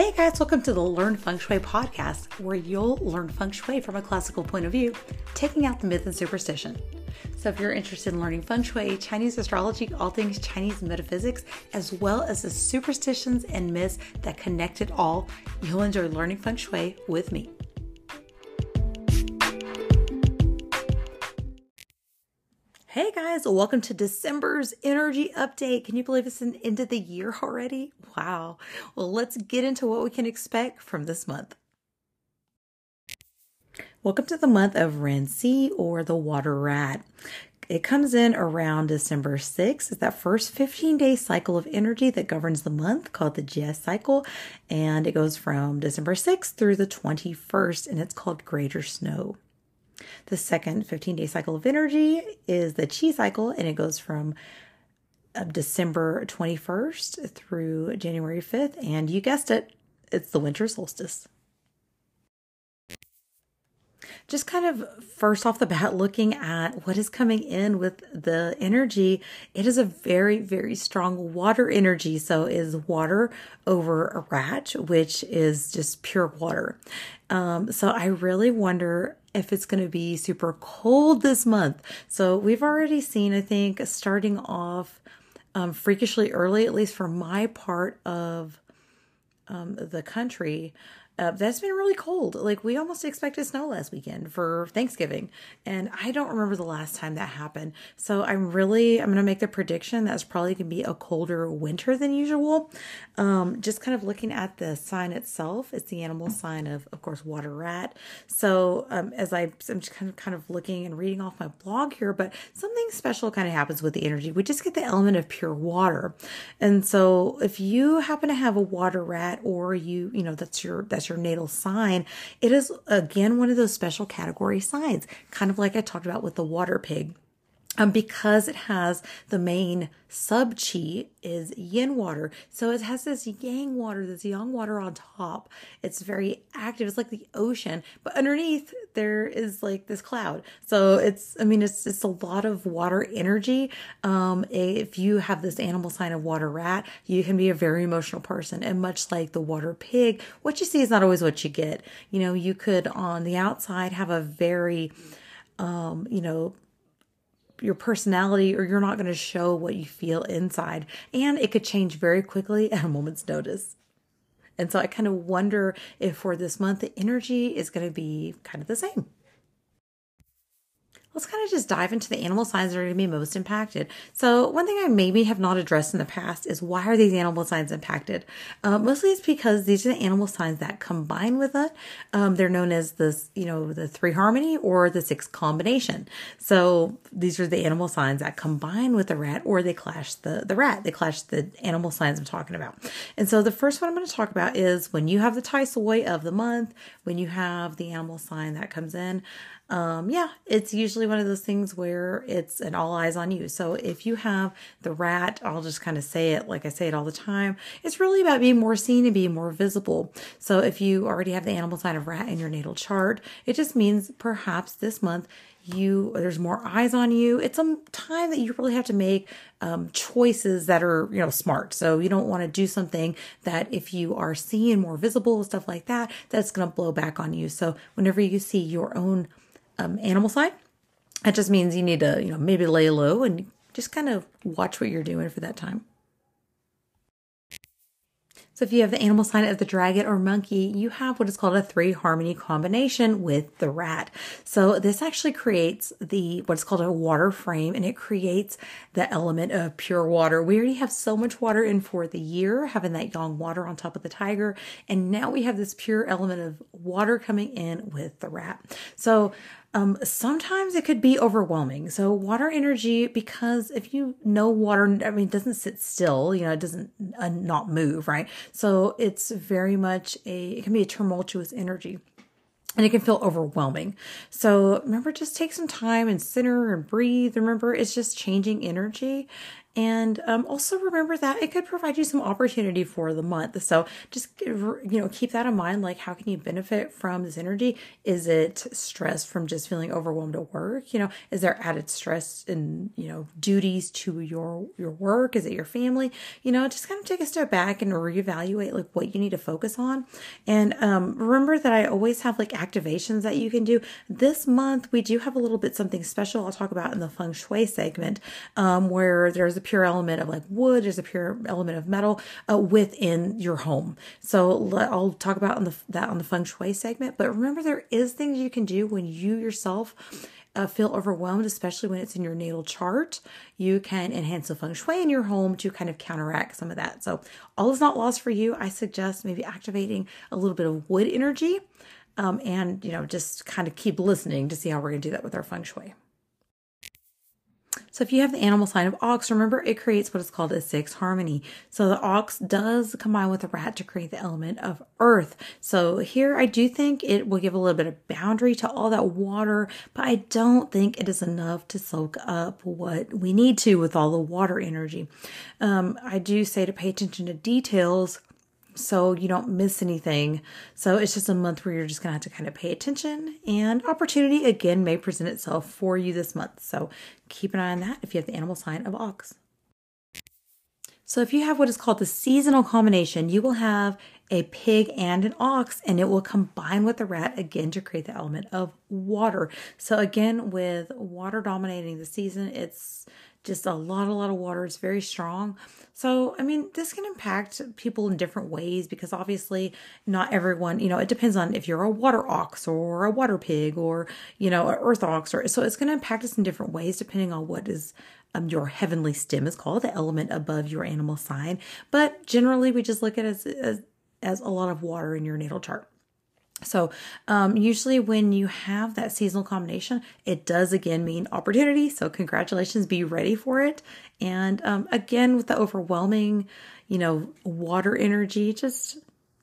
Hey guys, welcome to the Learn Feng Shui podcast, where you'll learn feng shui from a classical point of view, taking out the myth and superstition. So, if you're interested in learning feng shui, Chinese astrology, all things Chinese metaphysics, as well as the superstitions and myths that connect it all, you'll enjoy learning feng shui with me. Hey guys, welcome to December's energy update. Can you believe it's the end of the year already? Wow. Well, let's get into what we can expect from this month. Welcome to the month of Ren-Zi or the water rat. It comes in around December 6th. It's that first 15 day cycle of energy that governs the month called the GS cycle. And it goes from December 6th through the 21st, and it's called Greater Snow. The second 15 day cycle of energy is the Qi cycle, and it goes from uh, December 21st through January 5th. And you guessed it, it's the winter solstice. Just kind of first off the bat, looking at what is coming in with the energy, it is a very, very strong water energy. So, is water over a rat, which is just pure water. Um, so, I really wonder if it's going to be super cold this month. So we've already seen, I think, starting off um, freakishly early, at least for my part of um, the country, uh, that's been really cold. Like we almost expected snow last weekend for Thanksgiving, and I don't remember the last time that happened. So I'm really I'm gonna make the prediction that's probably gonna be a colder winter than usual. Um, just kind of looking at the sign itself, it's the animal sign of of course water rat. So um, as I I'm just kind of kind of looking and reading off my blog here, but something special kind of happens with the energy. We just get the element of pure water, and so if you happen to have a water rat or you you know that's your that's your natal sign, it is again one of those special category signs, kind of like I talked about with the water pig. Um, because it has the main sub chi is yin water. So it has this yang water, this yang water on top. It's very active. It's like the ocean, but underneath there is like this cloud. So it's, I mean, it's, it's a lot of water energy. Um, if you have this animal sign of water rat, you can be a very emotional person. And much like the water pig, what you see is not always what you get. You know, you could on the outside have a very, um, you know, your personality or you're not going to show what you feel inside. And it could change very quickly at a moment's notice. And so I kind of wonder if for this month the energy is going to be kind of the same let's kind of just dive into the animal signs that are going to be most impacted. So, one thing I maybe have not addressed in the past is why are these animal signs impacted? Uh, mostly it's because these are the animal signs that combine with it. Um, they're known as the, you know, the three harmony or the six combination. So, these are the animal signs that combine with the rat or they clash the, the rat. They clash the animal signs I'm talking about. And so, the first one I'm going to talk about is when you have the Tai of the month, when you have the animal sign that comes in um, yeah, it's usually one of those things where it's an all eyes on you. So if you have the rat, I'll just kind of say it like I say it all the time. It's really about being more seen and being more visible. So if you already have the animal sign of rat in your natal chart, it just means perhaps this month you there's more eyes on you it's a time that you really have to make um, choices that are you know smart so you don't want to do something that if you are seeing more visible stuff like that that's going to blow back on you so whenever you see your own um, animal sign. That just means you need to, you know, maybe lay low and just kind of watch what you're doing for that time. So if you have the animal sign of the dragon or monkey, you have what is called a three harmony combination with the rat. So this actually creates the what's called a water frame and it creates the element of pure water. We already have so much water in for the year, having that yang water on top of the tiger. And now we have this pure element of water coming in with the rat. So um, sometimes it could be overwhelming. So water energy, because if you know water, I mean, it doesn't sit still, you know, it doesn't uh, not move, right? So it's very much a, it can be a tumultuous energy and it can feel overwhelming. So remember, just take some time and center and breathe. Remember, it's just changing energy. And um, also remember that it could provide you some opportunity for the month. So just, you know, keep that in mind. Like, how can you benefit from this energy? Is it stress from just feeling overwhelmed at work? You know, is there added stress and, you know, duties to your, your work? Is it your family? You know, just kind of take a step back and reevaluate like what you need to focus on. And um, remember that I always have like activations that you can do. This month, we do have a little bit something special I'll talk about in the feng shui segment um, where there's a pure element of like wood, there's a pure element of metal uh, within your home. So I'll talk about on the, that on the feng shui segment. But remember, there is things you can do when you yourself uh, feel overwhelmed, especially when it's in your natal chart, you can enhance the feng shui in your home to kind of counteract some of that. So, all is not lost for you. I suggest maybe activating a little bit of wood energy um, and, you know, just kind of keep listening to see how we're going to do that with our feng shui. So if you have the animal sign of ox, remember it creates what is called a six harmony. So the ox does combine with the rat to create the element of earth. So here I do think it will give a little bit of boundary to all that water, but I don't think it is enough to soak up what we need to with all the water energy. Um, I do say to pay attention to details so you don't miss anything. So it's just a month where you're just going to have to kind of pay attention and opportunity again may present itself for you this month. So keep an eye on that if you have the animal sign of ox. So if you have what is called the seasonal combination, you will have a pig and an ox and it will combine with the rat again to create the element of water. So again with water dominating the season, it's just a lot, a lot of water. It's very strong. So, I mean, this can impact people in different ways because obviously not everyone, you know, it depends on if you're a water ox or a water pig or, you know, an earth ox or so it's going to impact us in different ways depending on what is um, your heavenly stem is called, the element above your animal sign. But generally we just look at it as, as, as a lot of water in your natal chart. So, um, usually when you have that seasonal combination, it does again mean opportunity. So, congratulations, be ready for it. And um, again, with the overwhelming, you know, water energy, just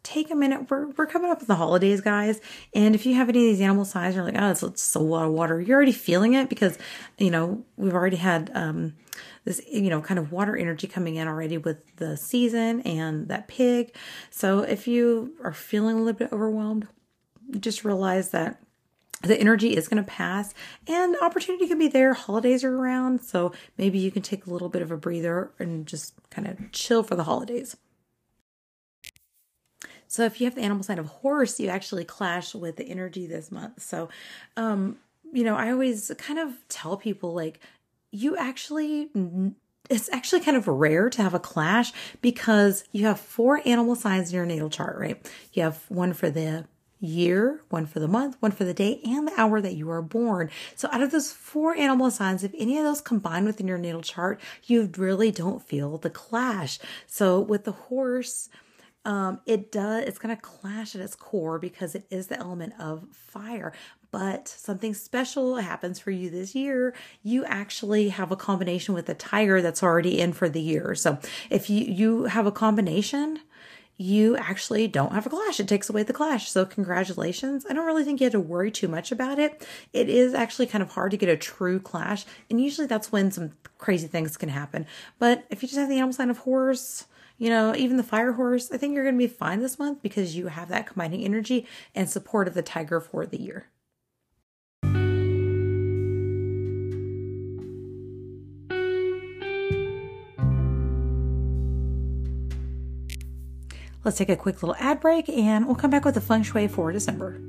take a minute. We're, we're coming up with the holidays, guys. And if you have any of these animal signs, you're like, oh, it's, it's a lot of water. You're already feeling it because, you know, we've already had, um, this, you know, kind of water energy coming in already with the season and that pig. So if you are feeling a little bit overwhelmed, just realize that the energy is going to pass and opportunity can be there. Holidays are around, so maybe you can take a little bit of a breather and just kind of chill for the holidays. So if you have the animal sign of horse, you actually clash with the energy this month. So, um, you know, I always kind of tell people like, you actually it's actually kind of rare to have a clash because you have four animal signs in your natal chart, right? You have one for the year, one for the month, one for the day, and the hour that you are born. So out of those four animal signs, if any of those combine within your natal chart, you really don't feel the clash. So with the horse, um, it does, it's going to clash at its core because it is the element of fire. But something special happens for you this year. You actually have a combination with the tiger that's already in for the year. So if you, you have a combination, you actually don't have a clash. It takes away the clash. So, congratulations. I don't really think you have to worry too much about it. It is actually kind of hard to get a true clash. And usually that's when some crazy things can happen. But if you just have the animal sign of horse, you know, even the fire horse, I think you're going to be fine this month because you have that combining energy and support of the tiger for the year. Let's take a quick little ad break and we'll come back with the feng shui for December.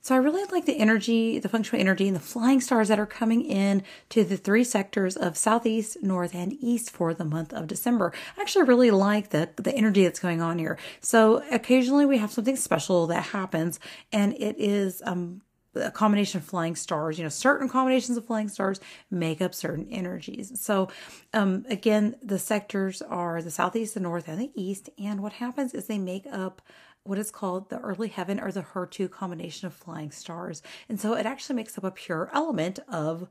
So I really like the energy, the feng shui energy and the flying stars that are coming in to the three sectors of southeast, north, and east for the month of December. I actually really like the, the energy that's going on here. So occasionally we have something special that happens and it is um a combination of flying stars you know certain combinations of flying stars make up certain energies. So um, again the sectors are the southeast the north and the east and what happens is they make up what is called the early heaven or the Ho Tu combination of flying stars. And so it actually makes up a pure element of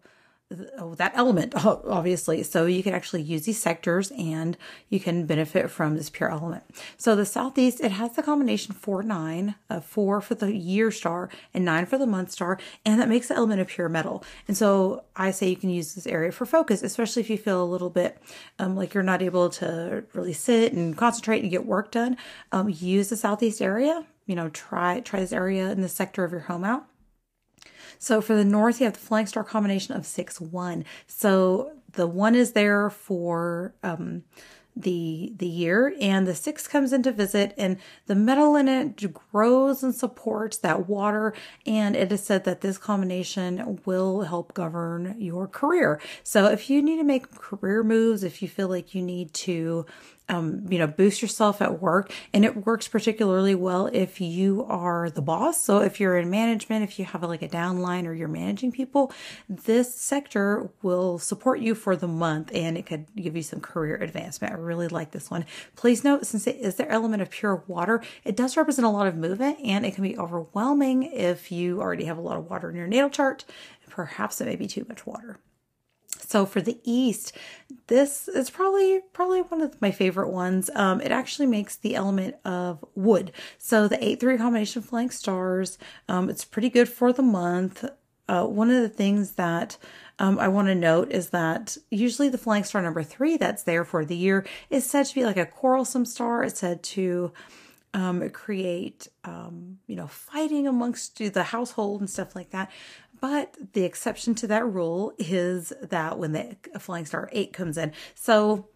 that element, obviously. So you can actually use these sectors and you can benefit from this pure element. So the southeast, it has the combination four nine, uh, four for the year star and nine for the month star, and that makes the element of pure metal. And so I say you can use this area for focus, especially if you feel a little bit um, like you're not able to really sit and concentrate and get work done. Um, use the southeast area. You know, try try this area in the sector of your home out so for the north, you have the flying star combination of 6 1. So the one is there for um, the the year and the six comes in to visit and the metal in it grows and supports that water and it is said that this combination will help govern your career so if you need to make career moves if you feel like you need to um, you know, boost yourself at work. And it works particularly well if you are the boss. So if you're in management, if you have a, like a downline or you're managing people, this sector will support you for the month and it could give you some career advancement. I really like this one. Please note, since it is their element of pure water, it does represent a lot of movement and it can be overwhelming if you already have a lot of water in your natal chart. Perhaps it may be too much water. So for the East, this is probably probably one of my favorite ones. Um, it actually makes the element of wood. So the eight three combination flying stars. Um, it's pretty good for the month. Uh, one of the things that um, I want to note is that usually the flying star number three that's there for the year is said to be like a quarrelsome star. It's said to um, create, um, you know, fighting amongst the household and stuff like that. But the exception to that rule is that when the flying star eight comes in, so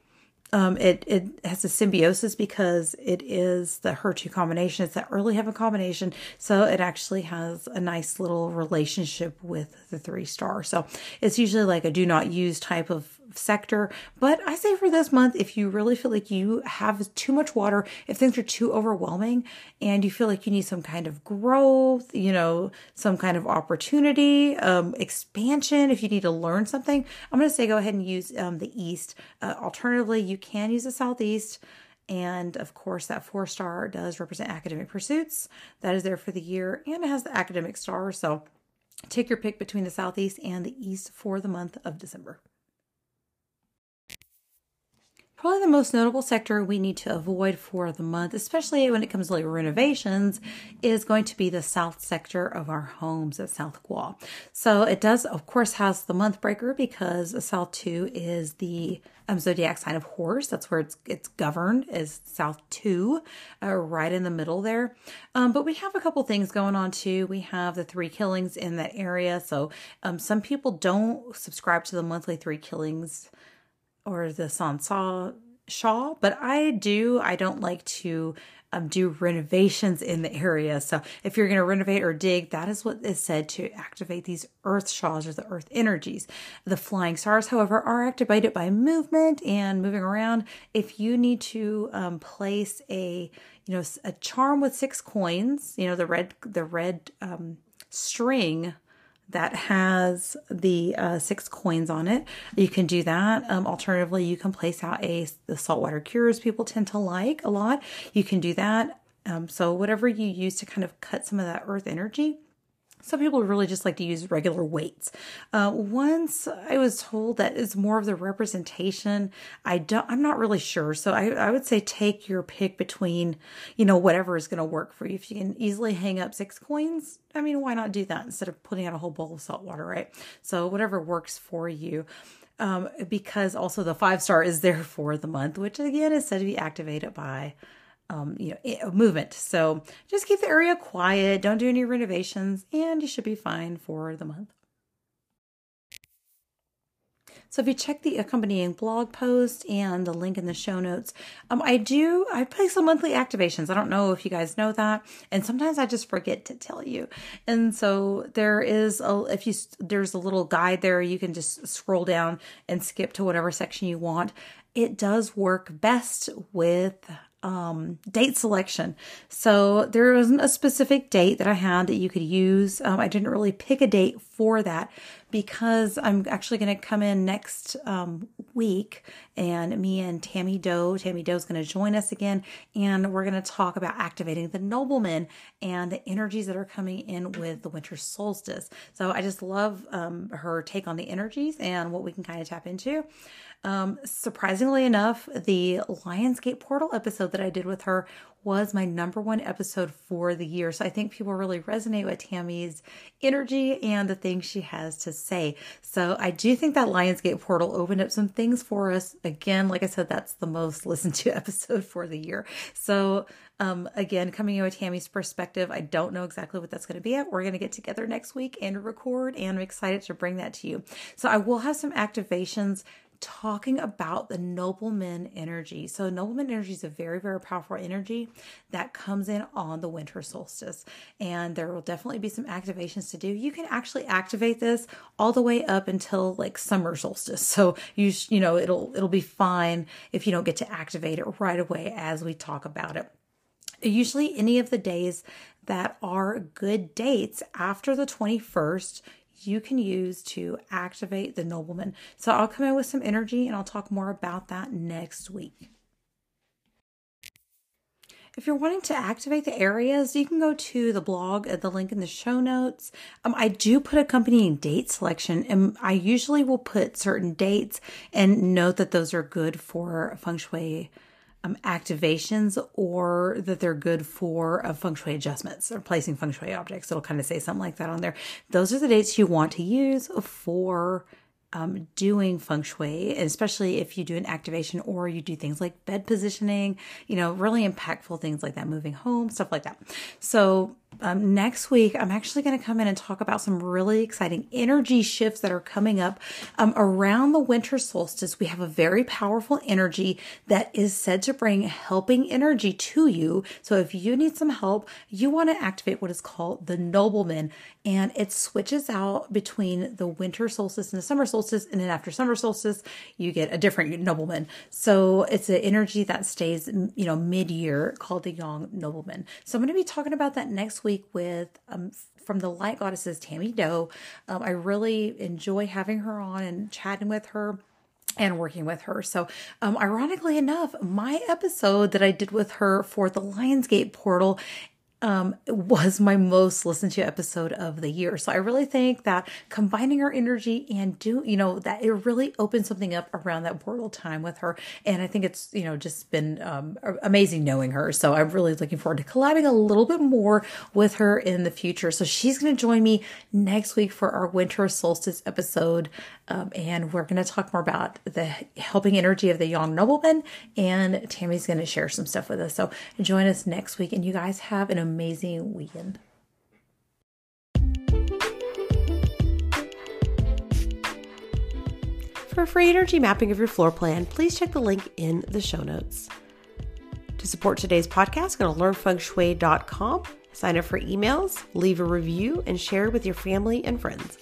um, it it has a symbiosis because it is the Ho Tu combination. It's that early heaven combination, so it actually has a nice little relationship with the three star. So it's usually like a do not use type of sector. But I say for this month, if you really feel like you have too much water, if things are too overwhelming and you feel like you need some kind of growth, you know, some kind of opportunity, um, expansion, if you need to learn something, I'm going to say go ahead and use um, the East. Uh, alternatively, you can use the Southeast. And of course, that four star does represent academic pursuits. That is there for the year and it has the academic star. So take your pick between the Southeast and the East for the month of December. Probably the most notable sector we need to avoid for the month, especially when it comes to like renovations, is going to be the south sector of our homes at South Gual. So it does, of course, has the month breaker because South 2 is the um, zodiac sign of horse. That's where it's it's governed is South 2, uh, right in the middle there. Um, but we have a couple things going on too. We have the three killings in that area. So um, some people don't subscribe to the monthly three killings or the San Sha, but I do. I don't like to um, do renovations in the area. So if you're going to renovate or dig, that is what is said to activate these earth shaws or the earth energies. The flying stars, however, are activated by movement and moving around. If you need to um, place a, you know, a charm with six coins, you know, the red, the red um, string that has the uh, six coins on it. You can do that. Um, alternatively, you can place out a the saltwater cures people tend to like a lot. You can do that. Um, so whatever you use to kind of cut some of that earth energy, some people really just like to use regular weights. Uh, once I was told that it's more of the representation. I don't, I'm not really sure. So I, I would say take your pick between, you know, whatever is going to work for you. If you can easily hang up six coins, I mean, why not do that instead of putting out a whole bowl of salt water, right? So whatever works for you. Um, because also the five star is there for the month, which again is said to be activated by um, you know, movement. So just keep the area quiet. Don't do any renovations, and you should be fine for the month. So if you check the accompanying blog post and the link in the show notes, um, I do I play some monthly activations. I don't know if you guys know that, and sometimes I just forget to tell you. And so there is a if you there's a little guide there. You can just scroll down and skip to whatever section you want. It does work best with um, date selection. So there wasn't a specific date that I had that you could use. Um, I didn't really pick a date for that because I'm actually going to come in next um, week and me and Tammy Doe, Tammy Doe is going to join us again and we're going to talk about activating the nobleman and the energies that are coming in with the winter solstice. So I just love um, her take on the energies and what we can kind of tap into. Um, surprisingly enough, the Lionsgate Portal episode that I did with her was my number one episode for the year. So I think people really resonate with Tammy's energy and the things she has to say. So I do think that Lionsgate Portal opened up some things for us. Again, like I said, that's the most listened to episode for the year. So um, again, coming in with Tammy's perspective, I don't know exactly what that's going to be at. We're going to get together next week and record, and I'm excited to bring that to you. So I will have some activations talking about the nobleman energy. So, nobleman energy is a very, very powerful energy that comes in on the winter solstice, and there will definitely be some activations to do. You can actually activate this all the way up until like summer solstice. So, you you know it'll it'll be fine if you don't get to activate it right away as we talk about it. Usually, any of the days that are good dates after the 21st, you can use to activate the nobleman. So I'll come in with some energy and I'll talk more about that next week. If you're wanting to activate the areas, you can go to the blog at the link in the show notes. Um, I do put accompanying date selection, and I usually will put certain dates and note that those are good for feng shui um, activations or that they're good for uh, feng shui adjustments or placing feng shui objects. It'll kind of say something like that on there. Those are the dates you want to use for um, doing feng shui, especially if you do an activation or you do things like bed positioning, you know, really impactful things like that, moving home, stuff like that. So um, next week, I'm actually going to come in and talk about some really exciting energy shifts that are coming up um, around the winter solstice. We have a very powerful energy that is said to bring helping energy to you. So if you need some help, you want to activate what is called the nobleman, and it switches out between the winter solstice and the summer solstice. And then after summer solstice, you get a different nobleman. So it's an energy that stays, you know, mid year called the young nobleman. So I'm going to be talking about that next week with um, from the Light Goddesses, Tammy Doe. Um, I really enjoy having her on and chatting with her and working with her. So, um, ironically enough, my episode that I did with her for the Lionsgate portal um, was my most listened to episode of the year. So I really think that combining our energy and do, you know, that it really opened something up around that portal time with her. And I think it's, you know, just been um, amazing knowing her. So I'm really looking forward to collabing a little bit more with her in the future. So she's going to join me next week for our winter solstice episode. Um, and we're going to talk more about the helping energy of the young Nobleman. And Tammy's going to share some stuff with us. So join us next week. And you guys have an amazing weekend. For a free energy mapping of your floor plan, please check the link in the show notes. To support today's podcast, go to learnfengshui.com, sign up for emails, leave a review, and share with your family and friends.